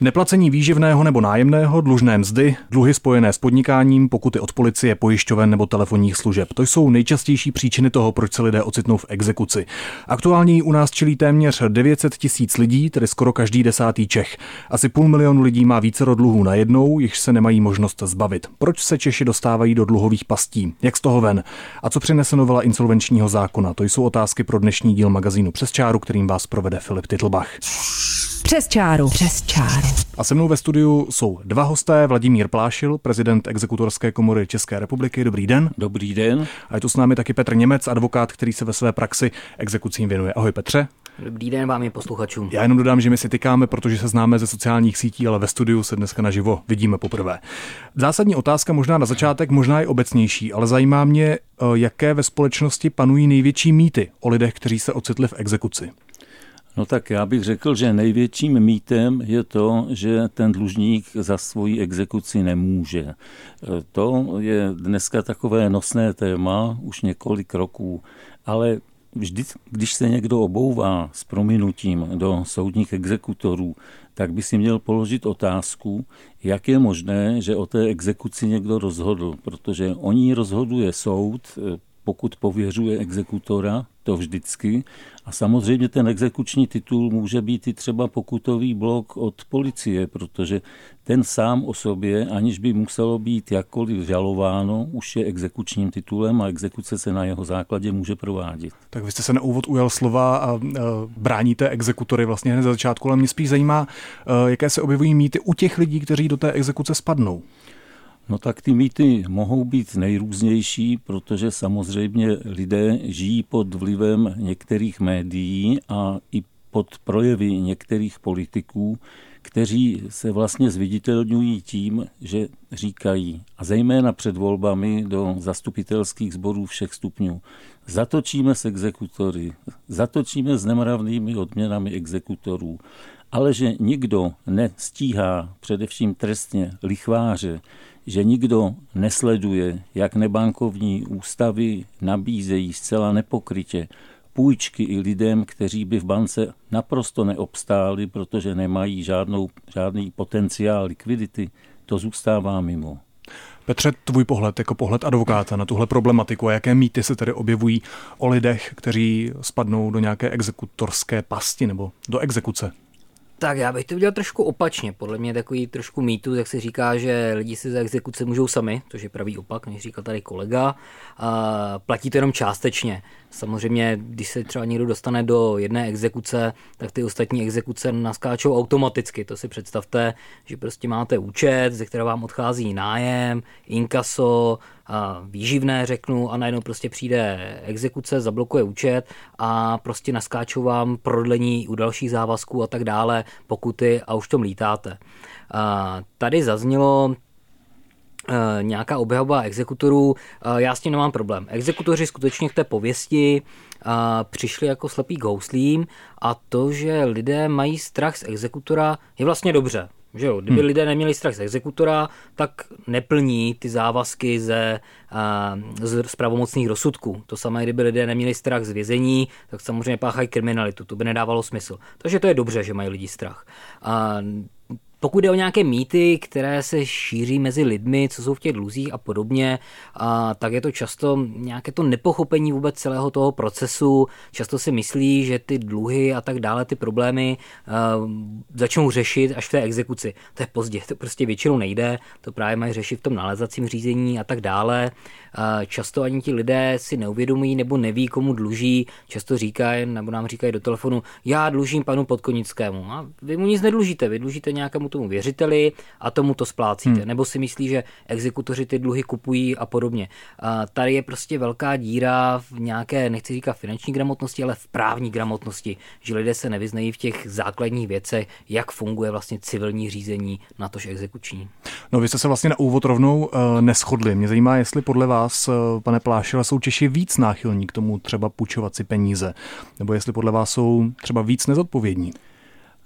Neplacení výživného nebo nájemného, dlužné mzdy, dluhy spojené s podnikáním, pokuty od policie, pojišťoven nebo telefonních služeb. To jsou nejčastější příčiny toho, proč se lidé ocitnou v exekuci. Aktuálně u nás čelí téměř 900 tisíc lidí, tedy skoro každý desátý Čech. Asi půl milionu lidí má více dluhů najednou, již se nemají možnost zbavit. Proč se Češi dostávají do dluhových pastí? Jak z toho ven? A co přinese novela insolvenčního zákona? To jsou otázky pro dnešní díl magazínu Přes čáru, kterým vás provede Filip Titlbach. Přes čáru. Přes čáru. A se mnou ve studiu jsou dva hosté. Vladimír Plášil, prezident Exekutorské komory České republiky. Dobrý den. Dobrý den. A je tu s námi taky Petr Němec, advokát, který se ve své praxi exekucím věnuje. Ahoj Petře. Dobrý den vám je posluchačům. Já jenom dodám, že my si tykáme, protože se známe ze sociálních sítí, ale ve studiu se dneska naživo vidíme poprvé. Zásadní otázka možná na začátek, možná i obecnější, ale zajímá mě, eh, jaké ve společnosti panují největší mýty o lidech, kteří se ocitli v exekuci. No tak já bych řekl, že největším mýtem je to, že ten dlužník za svoji exekuci nemůže. To je dneska takové nosné téma už několik roků, ale vždy, když se někdo obouvá s prominutím do soudních exekutorů, tak by si měl položit otázku, jak je možné, že o té exekuci někdo rozhodl, protože o ní rozhoduje soud, pokud pověřuje exekutora, to vždycky. A samozřejmě ten exekuční titul může být i třeba pokutový blok od policie, protože ten sám o sobě, aniž by muselo být jakkoliv žalováno, už je exekučním titulem a exekuce se na jeho základě může provádět. Tak vy jste se na úvod ujal slova a bráníte exekutory vlastně hned za začátku, ale mě spíš zajímá, jaké se objevují mýty u těch lidí, kteří do té exekuce spadnou. No tak ty mýty mohou být nejrůznější, protože samozřejmě lidé žijí pod vlivem některých médií a i pod projevy některých politiků, kteří se vlastně zviditelňují tím, že říkají, a zejména před volbami do zastupitelských sborů všech stupňů, zatočíme s exekutory, zatočíme s nemravnými odměnami exekutorů, ale že nikdo nestíhá především trestně lichváře, že nikdo nesleduje, jak nebankovní ústavy nabízejí zcela nepokrytě půjčky i lidem, kteří by v bance naprosto neobstáli, protože nemají žádnou, žádný potenciál likvidity, to zůstává mimo. Petře, tvůj pohled jako pohled advokáta na tuhle problematiku a jaké mýty se tedy objevují o lidech, kteří spadnou do nějaké exekutorské pasti nebo do exekuce? Tak já bych to udělal trošku opačně. Podle mě takový trošku mýtu, jak se říká, že lidi si za exekuce můžou sami, což je pravý opak, než říkal tady kolega. A platí to jenom částečně. Samozřejmě, když se třeba někdo dostane do jedné exekuce, tak ty ostatní exekuce naskáčou automaticky. To si představte, že prostě máte účet, ze kterého vám odchází nájem, inkaso, výživné řeknu a najednou prostě přijde exekuce, zablokuje účet a prostě naskáčou vám prodlení u dalších závazků a tak dále, pokuty a už tom lítáte. Tady zaznělo Eh, nějaká obhajoba exekutorů, eh, já s tím nemám problém. Exekutoři skutečně k té pověsti eh, přišli jako slepý k houslím a to, že lidé mají strach z exekutora, je vlastně dobře. Že jo? Kdyby hmm. lidé neměli strach z exekutora, tak neplní ty závazky ze, z, z pravomocných rozsudků. To samé, kdyby lidé neměli strach z vězení, tak samozřejmě páchají kriminalitu. To by nedávalo smysl. Takže to je dobře, že mají lidi strach. A pokud jde o nějaké mýty, které se šíří mezi lidmi, co jsou v těch dluzích a podobně, a tak je to často nějaké to nepochopení vůbec celého toho procesu. Často si myslí, že ty dluhy a tak dále, ty problémy uh, začnou řešit až v té exekuci. To je pozdě, to prostě většinou nejde, to právě mají řešit v tom nalezacím řízení a tak dále. Uh, často ani ti lidé si neuvědomují nebo neví, komu dluží. Často říkají, nebo nám říkají do telefonu, já dlužím panu Podkonickému. A vy mu nic nedlužíte, vy dlužíte nějakému tomu věřiteli a tomu to splácíte. Hmm. Nebo si myslí, že exekutoři ty dluhy kupují a podobně. A tady je prostě velká díra v nějaké, nechci říkat finanční gramotnosti, ale v právní gramotnosti, že lidé se nevyznají v těch základních věcech, jak funguje vlastně civilní řízení, na tož exekuční. No vy jste se vlastně na úvod rovnou uh, neschodli. Mě zajímá, jestli podle vás, uh, pane Plášile, jsou Češi víc náchylní k tomu třeba půjčovat si peníze, nebo jestli podle vás jsou třeba víc nezodpovědní.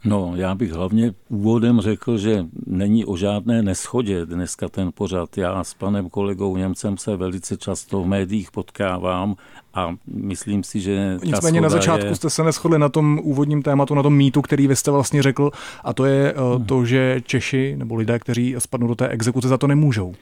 No, já bych hlavně úvodem řekl, že není o žádné neschodě dneska ten pořad. Já s panem kolegou Němcem se velice často v médiích potkávám a myslím si, že Nicméně na začátku je... jste se neschodli na tom úvodním tématu, na tom mýtu, který vy jste vlastně řekl, a to je hmm. to, že Češi nebo lidé, kteří spadnou do té exekuce, za to nemůžou.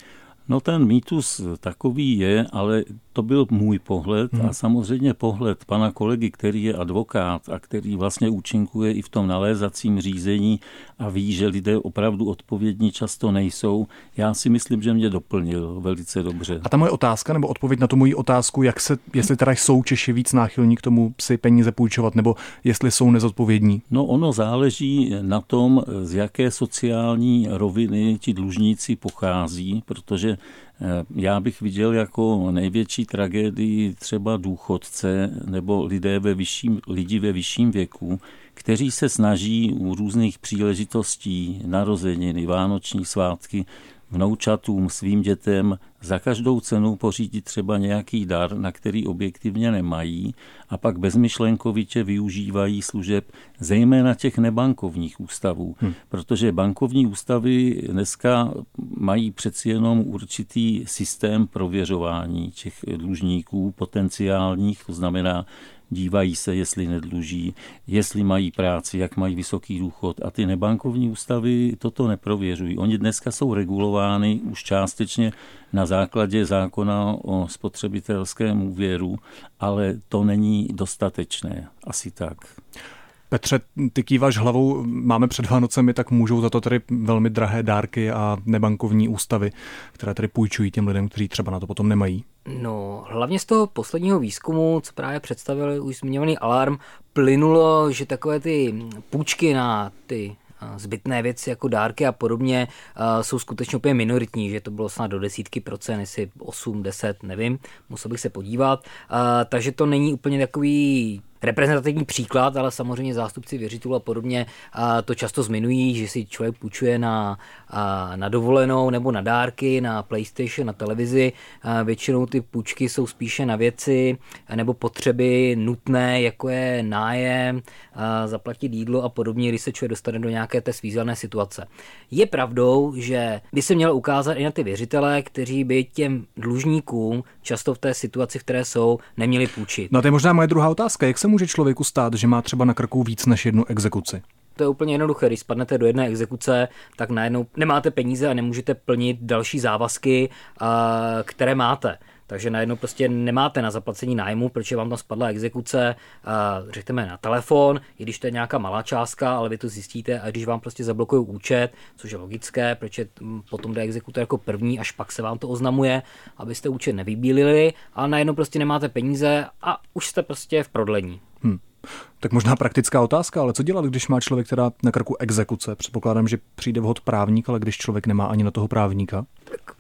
No ten mýtus takový je, ale to byl můj pohled hmm. a samozřejmě pohled pana kolegy, který je advokát a který vlastně účinkuje i v tom nalézacím řízení a ví, že lidé opravdu odpovědní často nejsou. Já si myslím, že mě doplnil velice dobře. A ta moje otázka, nebo odpověď na tu moji otázku, jak se, jestli teda jsou Češi víc náchylní k tomu si peníze půjčovat, nebo jestli jsou nezodpovědní? No ono záleží na tom, z jaké sociální roviny ti dlužníci pochází, protože já bych viděl jako největší tragédii třeba důchodce nebo lidé ve vyšším, lidi ve vyšším věku, kteří se snaží u různých příležitostí, narozeniny, vánoční svátky, vnoučatům, svým dětem za každou cenu pořídit třeba nějaký dar, na který objektivně nemají a pak bezmyšlenkovitě využívají služeb zejména těch nebankovních ústavů, hmm. protože bankovní ústavy dneska mají přeci jenom určitý systém prověřování těch dlužníků potenciálních, to znamená, dívají se, jestli nedluží, jestli mají práci, jak mají vysoký důchod. A ty nebankovní ústavy toto neprověřují. Oni dneska jsou regulovány už částečně na základě zákona o spotřebitelském úvěru, ale to není dostatečné. Asi tak. Petře, ty kýváš hlavou, máme před Vánocemi, tak můžou za to tedy velmi drahé dárky a nebankovní ústavy, které tedy půjčují těm lidem, kteří třeba na to potom nemají. No, hlavně z toho posledního výzkumu, co právě představil už zmiňovaný alarm, plynulo, že takové ty půjčky na ty zbytné věci jako dárky a podobně jsou skutečně úplně minoritní, že to bylo snad do desítky procent, jestli 8, 10, nevím, musel bych se podívat. Takže to není úplně takový reprezentativní příklad, ale samozřejmě zástupci věřitelů a podobně to často zmiňují, že si člověk půjčuje na, na dovolenou nebo na dárky, na PlayStation, na televizi. Většinou ty půjčky jsou spíše na věci nebo potřeby nutné, jako je nájem, zaplatit jídlo a podobně, když se člověk dostane do nějaké té svízelné situace. Je pravdou, že by se mělo ukázat i na ty věřitele, kteří by těm dlužníkům často v té situaci, v které jsou, neměli půjčit. No to je možná moje druhá otázka. Jak se může člověku stát, že má třeba na krku víc než jednu exekuci? To je úplně jednoduché. Když spadnete do jedné exekuce, tak najednou nemáte peníze a nemůžete plnit další závazky, které máte. Takže najednou prostě nemáte na zaplacení nájmu, protože vám tam spadla exekuce, řekněme na telefon, i když to je nějaká malá částka, ale vy to zjistíte a když vám prostě zablokují účet, což je logické, protože potom jde exekutor jako první, až pak se vám to oznamuje, abyste účet nevybílili, a najednou prostě nemáte peníze a už jste prostě v prodlení. Hmm. Tak možná praktická otázka, ale co dělat, když má člověk teda na krku exekuce? Předpokládám, že přijde vhod právník, ale když člověk nemá ani na toho právníka?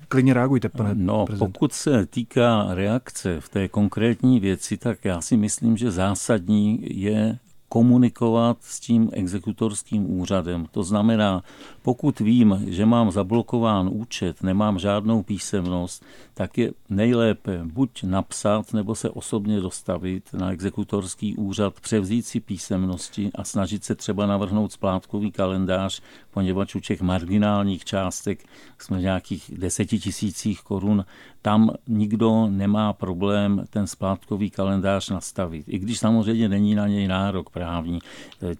Klidně reagujte, pane No, prezident. pokud se týká reakce v té konkrétní věci, tak já si myslím, že zásadní je komunikovat s tím exekutorským úřadem. To znamená, pokud vím, že mám zablokován účet, nemám žádnou písemnost, tak je nejlépe buď napsat nebo se osobně dostavit na exekutorský úřad, převzít si písemnosti a snažit se třeba navrhnout splátkový kalendář, poněvadž u těch marginálních částek jsme v nějakých deseti tisících korun, tam nikdo nemá problém ten splátkový kalendář nastavit. I když samozřejmě není na něj nárok právní.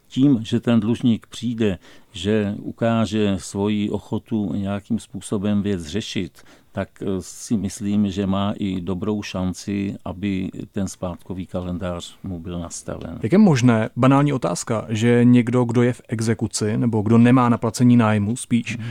Tím, že ten dlužník přijde, že ukáže svoji ochotu nějakým způsobem věc řešit, tak eh, si myslím, že má i dobrou šanci, aby ten splátkový kalendář mu byl nastaven. Jak je možné, banální otázka, že někdo, kdo je v exekuci nebo kdo nemá na placení nájmu spíš, hmm.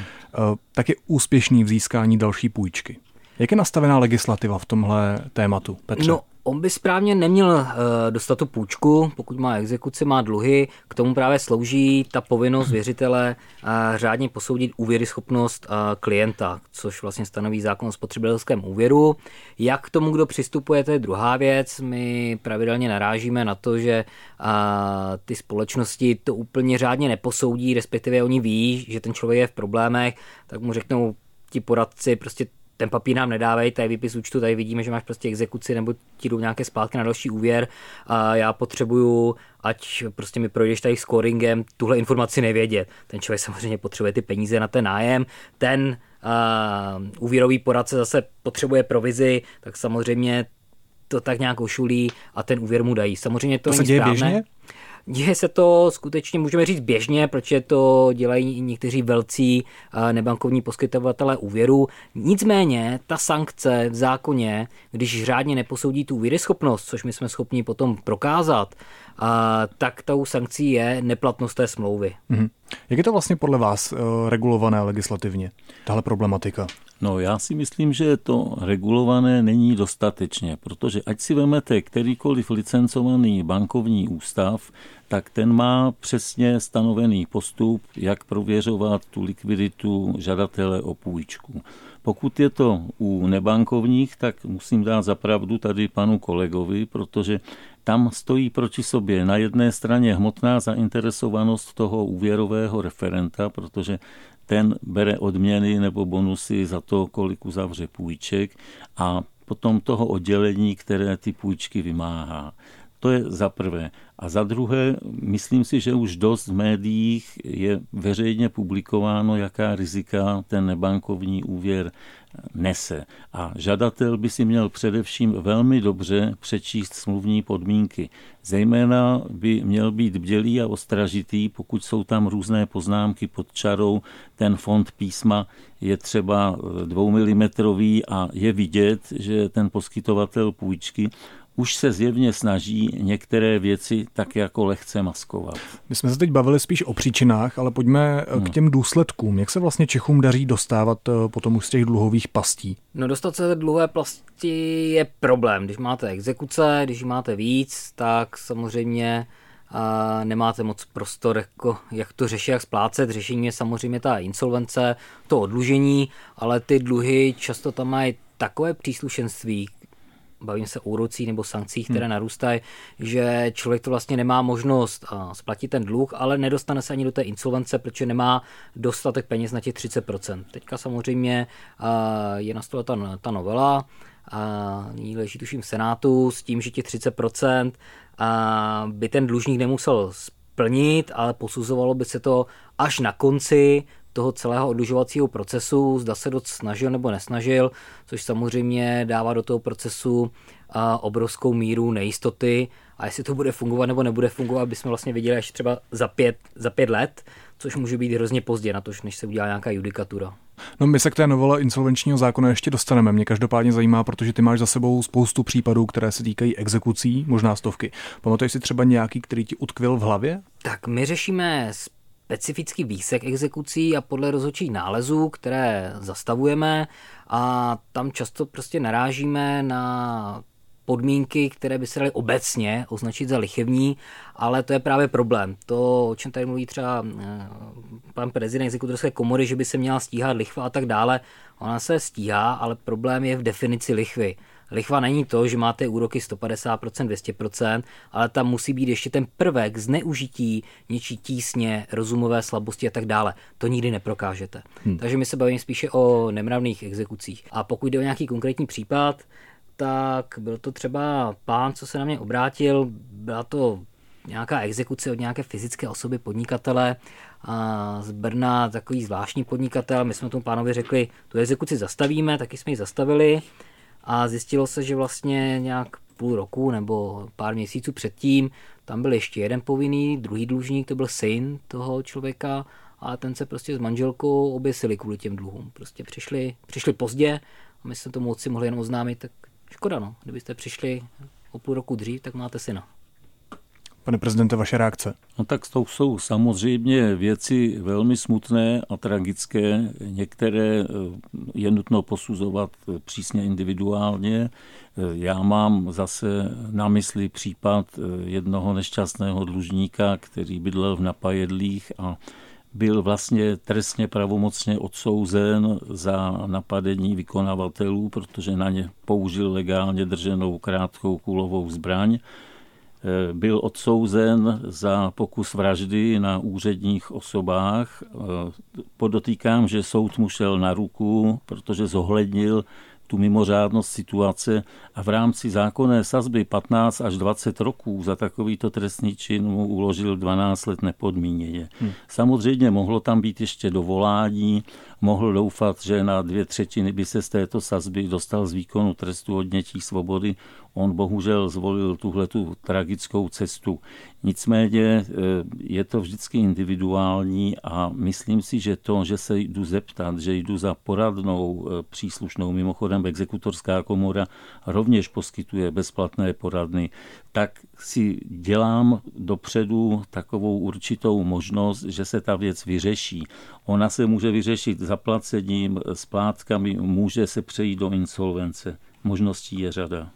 tak je úspěšný v získání další půjčky? Jak je nastavená legislativa v tomhle tématu, Petře? No, On by správně neměl uh, dostat tu půjčku, pokud má exekuci, má dluhy. K tomu právě slouží ta povinnost věřitele uh, řádně posoudit úvěryschopnost uh, klienta, což vlastně stanoví zákon o spotřebitelském úvěru. Jak k tomu, kdo přistupuje, to je druhá věc. My pravidelně narážíme na to, že ty společnosti to úplně řádně neposoudí, respektive oni ví, že ten člověk je v problémech, tak mu řeknou ti poradci, prostě ten papír nám nedávej, tady výpis účtu, tady vidíme, že máš prostě exekuci nebo ti jdou nějaké splátky na další úvěr a já potřebuju, ať prostě mi projdeš tady scoringem, tuhle informaci nevědět. Ten člověk samozřejmě potřebuje ty peníze na ten nájem, ten uh, úvěrový poradce zase potřebuje provizi, tak samozřejmě to tak nějak ošulí a ten úvěr mu dají. Samozřejmě to, to se děje správné. běžně? Děje se to skutečně, můžeme říct běžně, protože to dělají někteří velcí nebankovní poskytovatelé úvěru. Nicméně ta sankce v zákoně, když řádně neposoudí tu úvěryschopnost, což my jsme schopni potom prokázat, tak tou sankcí je neplatnost té smlouvy. Mhm. Jak je to vlastně podle vás uh, regulované legislativně, tahle problematika? No já si myslím, že to regulované není dostatečně, protože ať si vemete kterýkoliv licencovaný bankovní ústav, tak ten má přesně stanovený postup, jak prověřovat tu likviditu žadatele o půjčku. Pokud je to u nebankovních, tak musím dát zapravdu tady panu kolegovi, protože tam stojí proti sobě na jedné straně hmotná zainteresovanost toho úvěrového referenta, protože ten bere odměny nebo bonusy za to, kolik uzavře půjček a potom toho oddělení, které ty půjčky vymáhá. To je za prvé. A za druhé, myslím si, že už dost v médiích je veřejně publikováno, jaká rizika ten nebankovní úvěr nese. A žadatel by si měl především velmi dobře přečíst smluvní podmínky. Zejména by měl být bdělý a ostražitý, pokud jsou tam různé poznámky pod čarou. Ten fond písma je třeba dvoumilimetrový a je vidět, že ten poskytovatel půjčky už se zjevně snaží některé věci tak jako lehce maskovat. My jsme se teď bavili spíš o příčinách, ale pojďme hmm. k těm důsledkům. Jak se vlastně Čechům daří dostávat eh, potom už z těch dluhových pastí? No dostat se do dluhové pasti je problém. Když máte exekuce, když máte víc, tak samozřejmě a nemáte moc prostor, jako, jak to řešit, jak splácet. Řešení je samozřejmě ta insolvence, to odlužení, ale ty dluhy často tam mají takové příslušenství, bavím se o úrocích nebo sankcích, které hmm. narůstají, že člověk to vlastně nemá možnost splatit ten dluh, ale nedostane se ani do té insolvence, protože nemá dostatek peněz na těch 30%. Teďka samozřejmě je na stole ta, ta novela, a ní leží tuším v Senátu s tím, že těch 30% by ten dlužník nemusel splnit, ale posuzovalo by se to až na konci toho celého odlužovacího procesu, zda se dost snažil nebo nesnažil, což samozřejmě dává do toho procesu obrovskou míru nejistoty a jestli to bude fungovat nebo nebude fungovat, bychom vlastně viděli až třeba za pět, za pět let, což může být hrozně pozdě na to, než se udělá nějaká judikatura. No my se k té novele insolvenčního zákona ještě dostaneme. Mě každopádně zajímá, protože ty máš za sebou spoustu případů, které se týkají exekucí, možná stovky. Pamatuješ si třeba nějaký, který ti utkvil v hlavě? Tak my řešíme specifický výsek exekucí a podle rozhodčích nálezů, které zastavujeme a tam často prostě narážíme na podmínky, které by se daly obecně označit za lichevní, ale to je právě problém. To, o čem tady mluví třeba eh, pan prezident exekutorské komory, že by se měla stíhat lichva a tak dále, ona se stíhá, ale problém je v definici lichvy. Lichva není to, že máte úroky 150%, 200%, ale tam musí být ještě ten prvek zneužití něčí tísně, rozumové slabosti a tak dále. To nikdy neprokážete. Hmm. Takže my se bavíme spíše o nemravných exekucích. A pokud jde o nějaký konkrétní případ, tak byl to třeba pán, co se na mě obrátil, byla to nějaká exekuce od nějaké fyzické osoby, podnikatele a z Brna, takový zvláštní podnikatel. My jsme tomu pánovi řekli, tu exekuci zastavíme, taky jsme ji zastavili a zjistilo se, že vlastně nějak půl roku nebo pár měsíců předtím tam byl ještě jeden povinný, druhý dlužník, to byl syn toho člověka a ten se prostě s manželkou oběsili kvůli těm dluhům. Prostě přišli, přišli pozdě a my jsme to moci mohli jen oznámit, tak škoda no, kdybyste přišli o půl roku dřív, tak máte syna. Pane prezidente, vaše reakce? No tak to jsou samozřejmě věci velmi smutné a tragické. Některé eh, je nutno posuzovat eh, přísně individuálně. Eh, já mám zase na mysli případ jednoho nešťastného dlužníka, který bydlel v Napajedlích a byl vlastně trestně pravomocně odsouzen za napadení vykonavatelů, protože na ně použil legálně drženou krátkou kulovou zbraň byl odsouzen za pokus vraždy na úředních osobách. Podotýkám, že soud mu šel na ruku, protože zohlednil tu mimořádnost situace a v rámci zákonné sazby 15 až 20 roků za takovýto trestný čin mu uložil 12 let nepodmíněně. Hmm. Samozřejmě mohlo tam být ještě dovolání, mohl doufat, že na dvě třetiny by se z této sazby dostal z výkonu trestu odnětí svobody. On bohužel zvolil tuhle tu tragickou cestu. Nicméně eh, je to vždycky individuální a myslím si, že to, že se jdu zeptat, že jdu za poradnou eh, příslušnou, mimochodem exekutorská komora rovněž poskytuje bezplatné poradny, tak si dělám dopředu takovou určitou možnost, že se ta věc vyřeší. Ona se může vyřešit zaplacením, splátkami, může se přejít do insolvence. Možností je řada.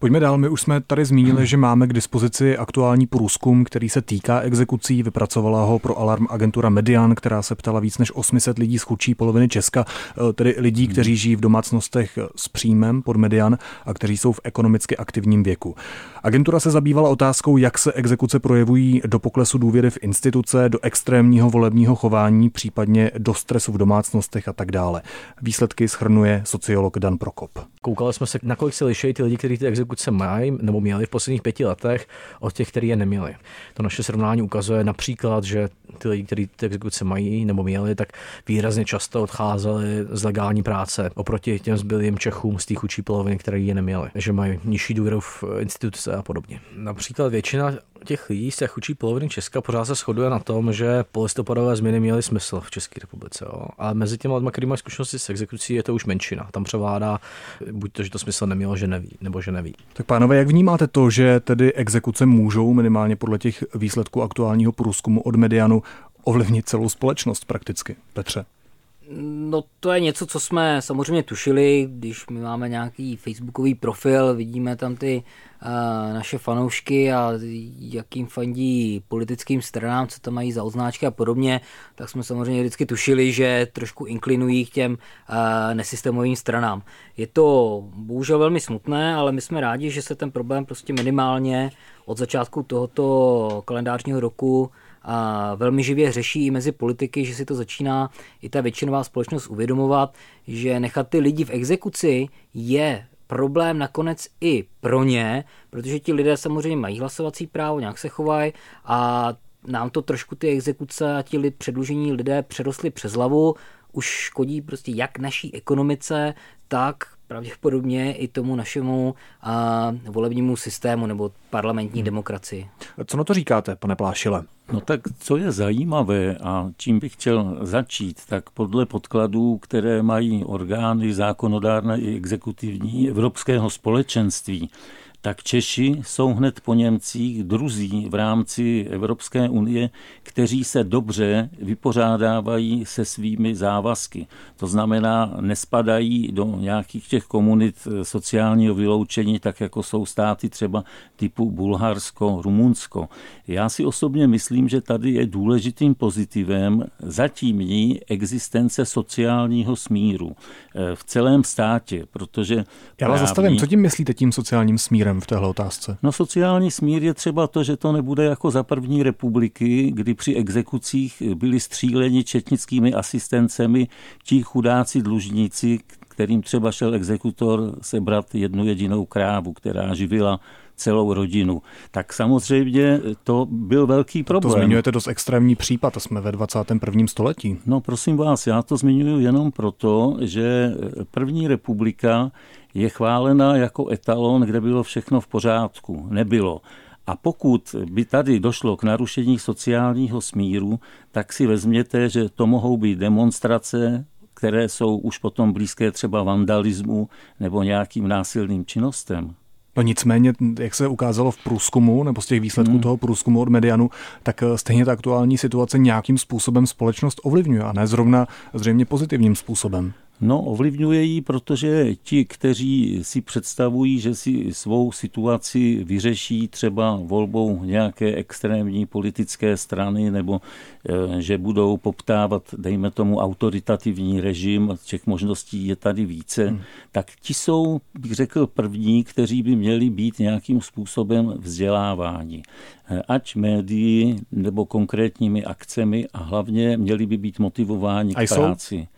Pojďme dál. My už jsme tady zmínili, že máme k dispozici aktuální průzkum, který se týká exekucí. Vypracovala ho pro Alarm agentura Median, která se ptala víc než 800 lidí z chudší poloviny Česka, eh, tedy lidí, kteří žijí v domácnostech s příjmem pod Median a kteří jsou v ekonomicky aktivním věku. Agentura se zabývala otázkou, jak se exekuce projevují do poklesu důvěry v instituce, do extrémního volebního chování, případně do stresu v domácnostech a tak dále. Výsledky schrnuje sociolog Dan Prokop. Koukali jsme se, nakolik se liší ty lidi, kteří ty exekuce mají nebo měli v posledních pěti letech, od těch, kteří je neměli. To naše srovnání ukazuje například, že ty lidi, kteří ty exekuce mají nebo měli, tak výrazně často odcházeli z legální práce oproti těm zbylým Čechům z té chudší poloviny, které je neměli, že mají nižší důvěru v instituce a podobně. Například většina těch lidí z té chudší poloviny Česka pořád se shoduje na tom, že polistopadové změny měly smysl v České republice. Jo. Ale mezi těmi lidmi, kteří mají zkušenosti s exekucí, je to už menšina. Tam převládá buď to, že to smysl nemělo, že neví, nebo že neví. Tak pánové, jak vnímáte to, že tedy exekuce můžou minimálně podle těch výsledků aktuálního průzkumu od Medianu ovlivnit celou společnost prakticky? Petře. No to je něco, co jsme samozřejmě tušili, když my máme nějaký facebookový profil, vidíme tam ty uh, naše fanoušky a jakým fandí politickým stranám, co tam mají za označky a podobně, tak jsme samozřejmě vždycky tušili, že trošku inklinují k těm uh, nesystémovým stranám. Je to bohužel velmi smutné, ale my jsme rádi, že se ten problém prostě minimálně od začátku tohoto kalendářního roku a velmi živě řeší i mezi politiky, že si to začíná i ta většinová společnost uvědomovat, že nechat ty lidi v exekuci je problém nakonec i pro ně, protože ti lidé samozřejmě mají hlasovací právo, nějak se chovají a nám to trošku ty exekuce a ti lid, předlužení lidé přerostly přes hlavu, už škodí prostě jak naší ekonomice, tak pravděpodobně i tomu našemu a, volebnímu systému nebo parlamentní hmm. demokracii. Co na to říkáte, pane Plášile? No tak co je zajímavé a čím bych chtěl začít, tak podle podkladů, které mají orgány zákonodárné i exekutivní Evropského společenství, tak Češi jsou hned po Němcích druzí v rámci Evropské unie, kteří se dobře vypořádávají se svými závazky. To znamená, nespadají do nějakých těch komunit sociálního vyloučení, tak jako jsou státy třeba typu Bulharsko, Rumunsko. Já si osobně myslím, že tady je důležitým pozitivem zatímní existence sociálního smíru eh, v celém státě, protože... Já vás zastavím, co tím myslíte tím sociálním smírem? V téhle otázce? No sociální smír je třeba to, že to nebude jako za první republiky, kdy při exekucích byli stříleni četnickými asistencemi ti chudáci dlužníci, kterým třeba šel exekutor sebrat jednu jedinou krávu, která živila celou rodinu. Tak samozřejmě to byl velký problém. To zmiňujete dost extrémní případ, a jsme ve 21. století. No prosím vás, já to zmiňuji jenom proto, že první republika je chválena jako etalon, kde bylo všechno v pořádku. Nebylo. A pokud by tady došlo k narušení sociálního smíru, tak si vezměte, že to mohou být demonstrace, které jsou už potom blízké třeba vandalismu nebo nějakým násilným činnostem. No nicméně, jak se ukázalo v průzkumu, nebo z těch výsledků hmm. toho průzkumu od Medianu, tak eh, stejně ta aktuální situace nějakým způsobem společnost ovlivňuje a ne zrovna zřejmě pozitivním způsobem. No, ovlivňuje ji, protože ti, kteří si představují, že si svou situaci vyřeší třeba volbou nějaké extrémní politické strany nebo e, že budou poptávat, dejme tomu, autoritativní režim, těch možností je tady více, hmm. tak ti jsou, bych řekl, první, kteří by měli být nějakým způsobem vzděláváni. E, ať médií nebo konkrétními akcemi a hlavně měli by být motivováni k práci. Jsou?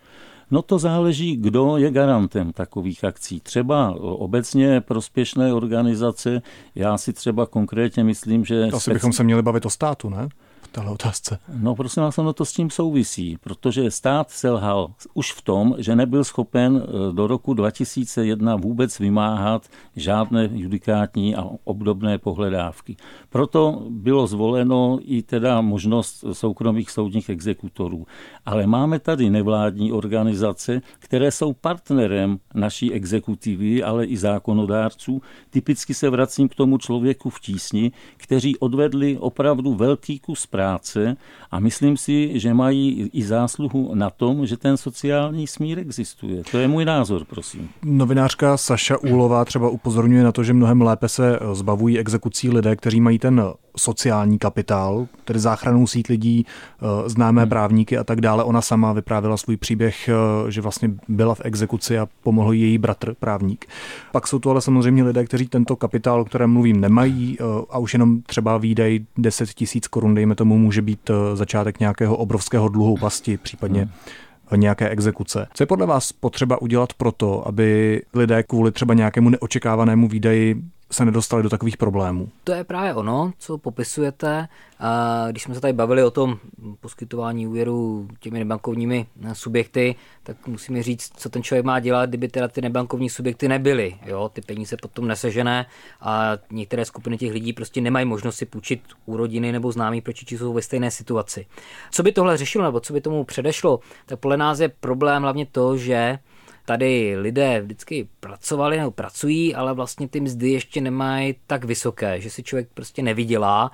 No to záleží, kdo je garantem takových akcí. Třeba obecně prospěšné organizace, já si třeba konkrétně myslím, že... Asi speci... bychom se měli bavit o státu, ne? Téhle otázce? No prosím vás, ono to s tím souvisí, protože stát selhal už v tom, že nebyl schopen eh, do roku 2001 vůbec vymáhat žádné judikátní a obdobné pohledávky. Proto bylo zvoleno i teda možnost soukromých soudních exekutorů. Ale máme tady nevládní organizace, které jsou partnerem naší exekutivy, ale i zákonodárců. Typicky se vracím k tomu člověku v tísni, kteří odvedli opravdu velký kus práce práce a myslím si, že mají i zásluhu na tom, že ten sociální smír existuje. To je můj názor, prosím. Novinářka Saša Úlová třeba upozorňuje na to, že mnohem lépe se zbavují exekucí lidé, kteří mají ten sociální kapitál, tedy záchranou sít lidí, eh, známé hmm. právníky a tak dále. Ona sama vyprávěla svůj příběh, eh, že vlastně byla v exekuci a pomohl její bratr, právník. Pak jsou to ale samozřejmě lidé, kteří tento kapitál, o kterém mluvím, nemají eh, a už jenom třeba výdej 10 tisíc korun, dejme tomu, může být začátek nějakého obrovského dluhu pasti, případně hmm nějaké exekuce. Co je podle vás potřeba udělat pro to, aby lidé kvůli třeba nějakému neočekávanému výdaji se nedostali do takových problémů. To je právě ono, co popisujete. Když jsme se tady bavili o tom poskytování úvěru těmi nebankovními subjekty, tak musíme říct, co ten člověk má dělat, kdyby teda ty nebankovní subjekty nebyly. Jo? Ty peníze potom nesežené a některé skupiny těch lidí prostě nemají možnost si půjčit u rodiny nebo známí, proč jsou ve stejné situaci. Co by tohle řešilo nebo co by tomu předešlo, tak podle nás je problém hlavně to, že tady lidé vždycky pracovali nebo pracují, ale vlastně ty mzdy ještě nemají tak vysoké, že si člověk prostě nevydělá,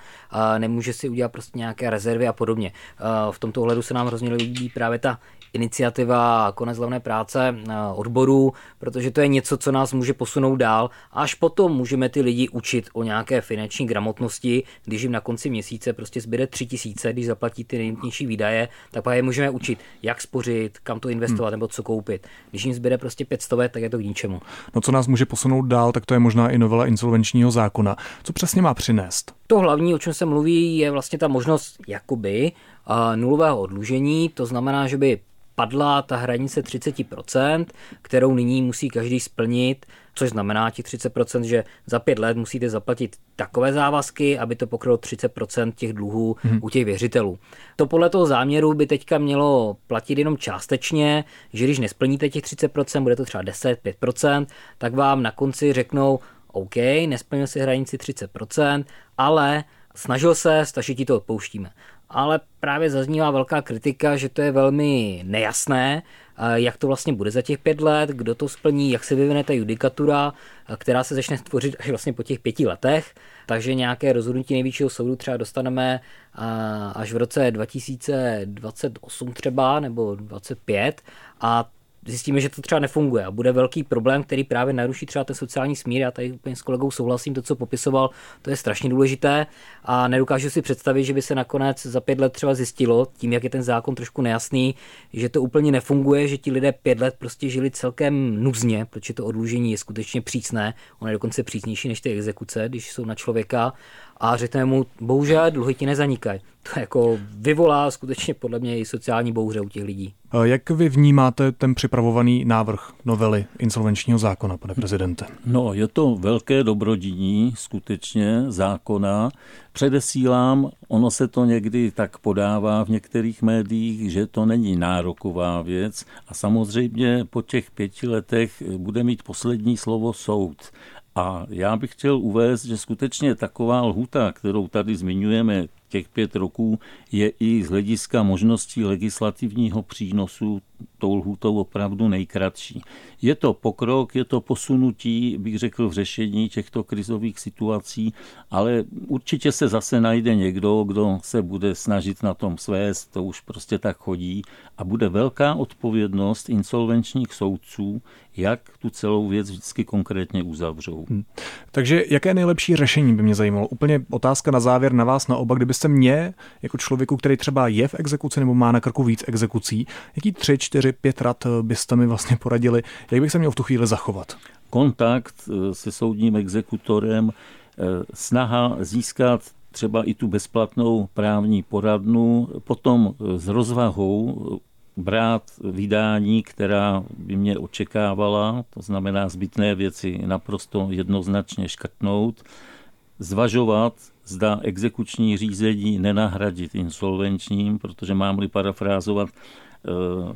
nemůže si udělat prostě nějaké rezervy a podobně. V tomto ohledu se nám hrozně líbí právě ta iniciativa Konec hlavné práce eh, odborů, protože to je něco, co nás může posunout dál. Až potom můžeme ty lidi učit o nějaké finanční gramotnosti, když jim na konci měsíce prostě zbyde tři tisíce, když zaplatí ty nejnutnější výdaje, tak pak je můžeme učit, jak spořit, kam to investovat hmm. nebo co koupit. Když jim zbyde prostě 500, tak je to k ničemu. No co nás může posunout dál, tak to je možná i novela insolvenčního zákona. Co přesně má přinést? To hlavní, o čem se mluví, je vlastně ta možnost jakoby uh, nulového odlužení, to znamená, že by padla ta hranice 30%, kterou nyní musí každý splnit, což znamená těch 30%, že za pět let musíte zaplatit takové závazky, aby to pokrylo 30% těch dluhů hmm. u těch věřitelů. To podle toho záměru by teďka mělo platit jenom částečně, že když nesplníte těch 30%, bude to třeba 10, 5%, tak vám na konci řeknou, OK, nesplnil si hranici 30%, ale snažil se, stačí ti to odpouštíme ale právě zaznívá velká kritika, že to je velmi nejasné, jak to vlastně bude za těch pět let, kdo to splní, jak se vyvine ta judikatura, která se začne tvořit až vlastně po těch pěti letech. Takže nějaké rozhodnutí nejvyššího soudu třeba dostaneme až v roce 2028 třeba nebo 25 a zjistíme, že to třeba nefunguje a bude velký problém, který právě naruší třeba ten sociální smír. Já tady úplně s kolegou souhlasím, to, co popisoval, to je strašně důležité a nedokážu si představit, že by se nakonec za pět let třeba zjistilo, tím, jak je ten zákon trošku nejasný, že to úplně nefunguje, že ti lidé pět let prostě žili celkem nuzně, protože to odlužení je skutečně přísné, ono je dokonce přísnější než ty exekuce, když jsou na člověka a řekneme mu, bohužel dluhy ti nezanikají. To jako vyvolá skutečně podle mě i sociální bouře u těch lidí. Jak vy vnímáte ten připravovaný návrh novely insolvenčního zákona, pane prezidente? No, je to velké dobrodiní skutečně zákona. Předesílám, ono se to někdy tak podává v některých médiích, že to není nároková věc a samozřejmě po těch pěti letech bude mít poslední slovo soud. A já bych chtěl uvést, že skutečně taková lhuta, kterou tady zmiňujeme, těch pět roků, je i z hlediska možností legislativního přínosu tou lhůtou opravdu nejkratší. Je to pokrok, je to posunutí, bych řekl, v řešení těchto krizových situací, ale určitě se zase najde někdo, kdo se bude snažit na tom svést, to už prostě tak chodí a bude velká odpovědnost insolvenčních soudců, jak tu celou věc vždycky konkrétně uzavřou. Hmm. Takže jaké nejlepší řešení by mě zajímalo? Úplně otázka na závěr na vás na oba. Kdybyste mě, jako člověku, který třeba je v exekuci nebo má na krku víc exekucí, jaký tři, čtyři, pět rad byste mi vlastně poradili, jak bych se měl v tu chvíli zachovat? Kontakt eh, se soudním exekutorem, eh, snaha získat třeba i tu bezplatnou právní poradnu, potom eh, s rozvahou brát vydání, která by mě očekávala, to znamená zbytné věci naprosto jednoznačně škrtnout, zvažovat, zda exekuční řízení nenahradit insolvenčním, protože mám-li parafrázovat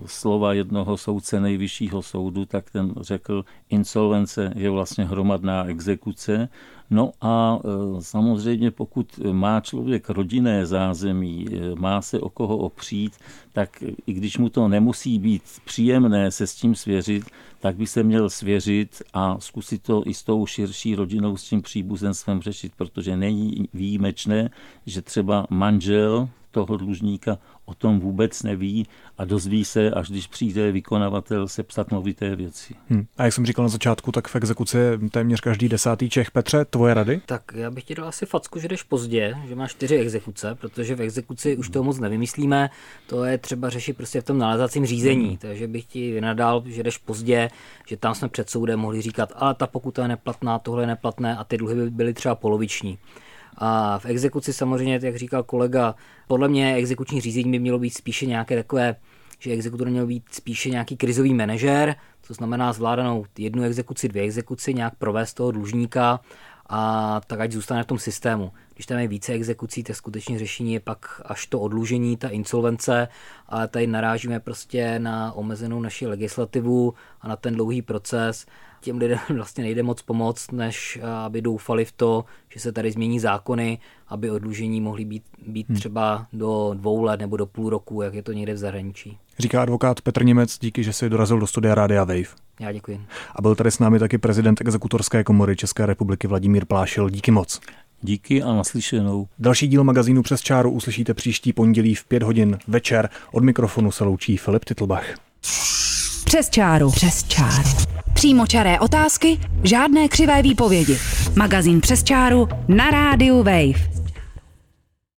slova jednoho soudce nejvyššího soudu, tak ten řekl, insolvence je vlastně hromadná exekuce. No a e, samozřejmě pokud má člověk rodinné zázemí, e, má se o koho opřít, tak i když mu to nemusí být příjemné se s tím svěřit, tak by se měl svěřit a zkusit to i s tou širší rodinou, s tím příbuzenstvem řešit, protože není výjimečné, že třeba manžel toho dlužníka o tom vůbec neví a dozví se, až když přijde vykonavatel sepsat movité věci. Hmm. A jak jsem říkal na začátku, tak v exekuci je téměř každý desátý Čech. Petře, tvoje rady? Tak já bych ti dal asi facku, že jdeš pozdě, že máš čtyři exekuce, protože v exekuci už to moc nevymyslíme. To je třeba řešit prostě v tom nalezacím řízení. Hmm. Takže bych ti vynadal, že jdeš pozdě, že tam jsme před soudem mohli říkat, a ta pokuta je neplatná, tohle je neplatné a ty dluhy by byly třeba poloviční. A v exekuci samozřejmě, jak říkal kolega, podle mě exekuční řízení by mělo být spíše nějaké takové, že exekutor měl být spíše nějaký krizový manažer, to znamená zvládanou jednu exekuci, dvě exekuci, nějak provést toho dlužníka a tak ať zůstane v tom systému. Když tam je více exekucí, tak skutečně řešení je pak až to odlužení, ta insolvence, ale tady narážíme prostě na omezenou naši legislativu a na ten dlouhý proces těm lidem vlastně nejde moc pomoct, než eh, aby doufali v to, že se tady změní zákony, aby odlužení mohly být, být hmm. třeba do dvou let nebo do půl roku, jak je to někde v zahraničí. Říká advokát Petr Němec, díky, že si dorazil do studia Rádia Wave. Já děkuji. A byl tady s námi taky prezident exekutorské komory České republiky Vladimír Plášil. Díky moc. Díky a naslyšenou. Další díl magazínu Přes čáru uslyšíte příští pondělí v pět hodin večer. Od mikrofonu se loučí Filip Titlbach. Přes čáru. Přes čáru. Přímočaré otázky, žádné křivé výpovědi. Magazín Přes čáru na rádiu Wave.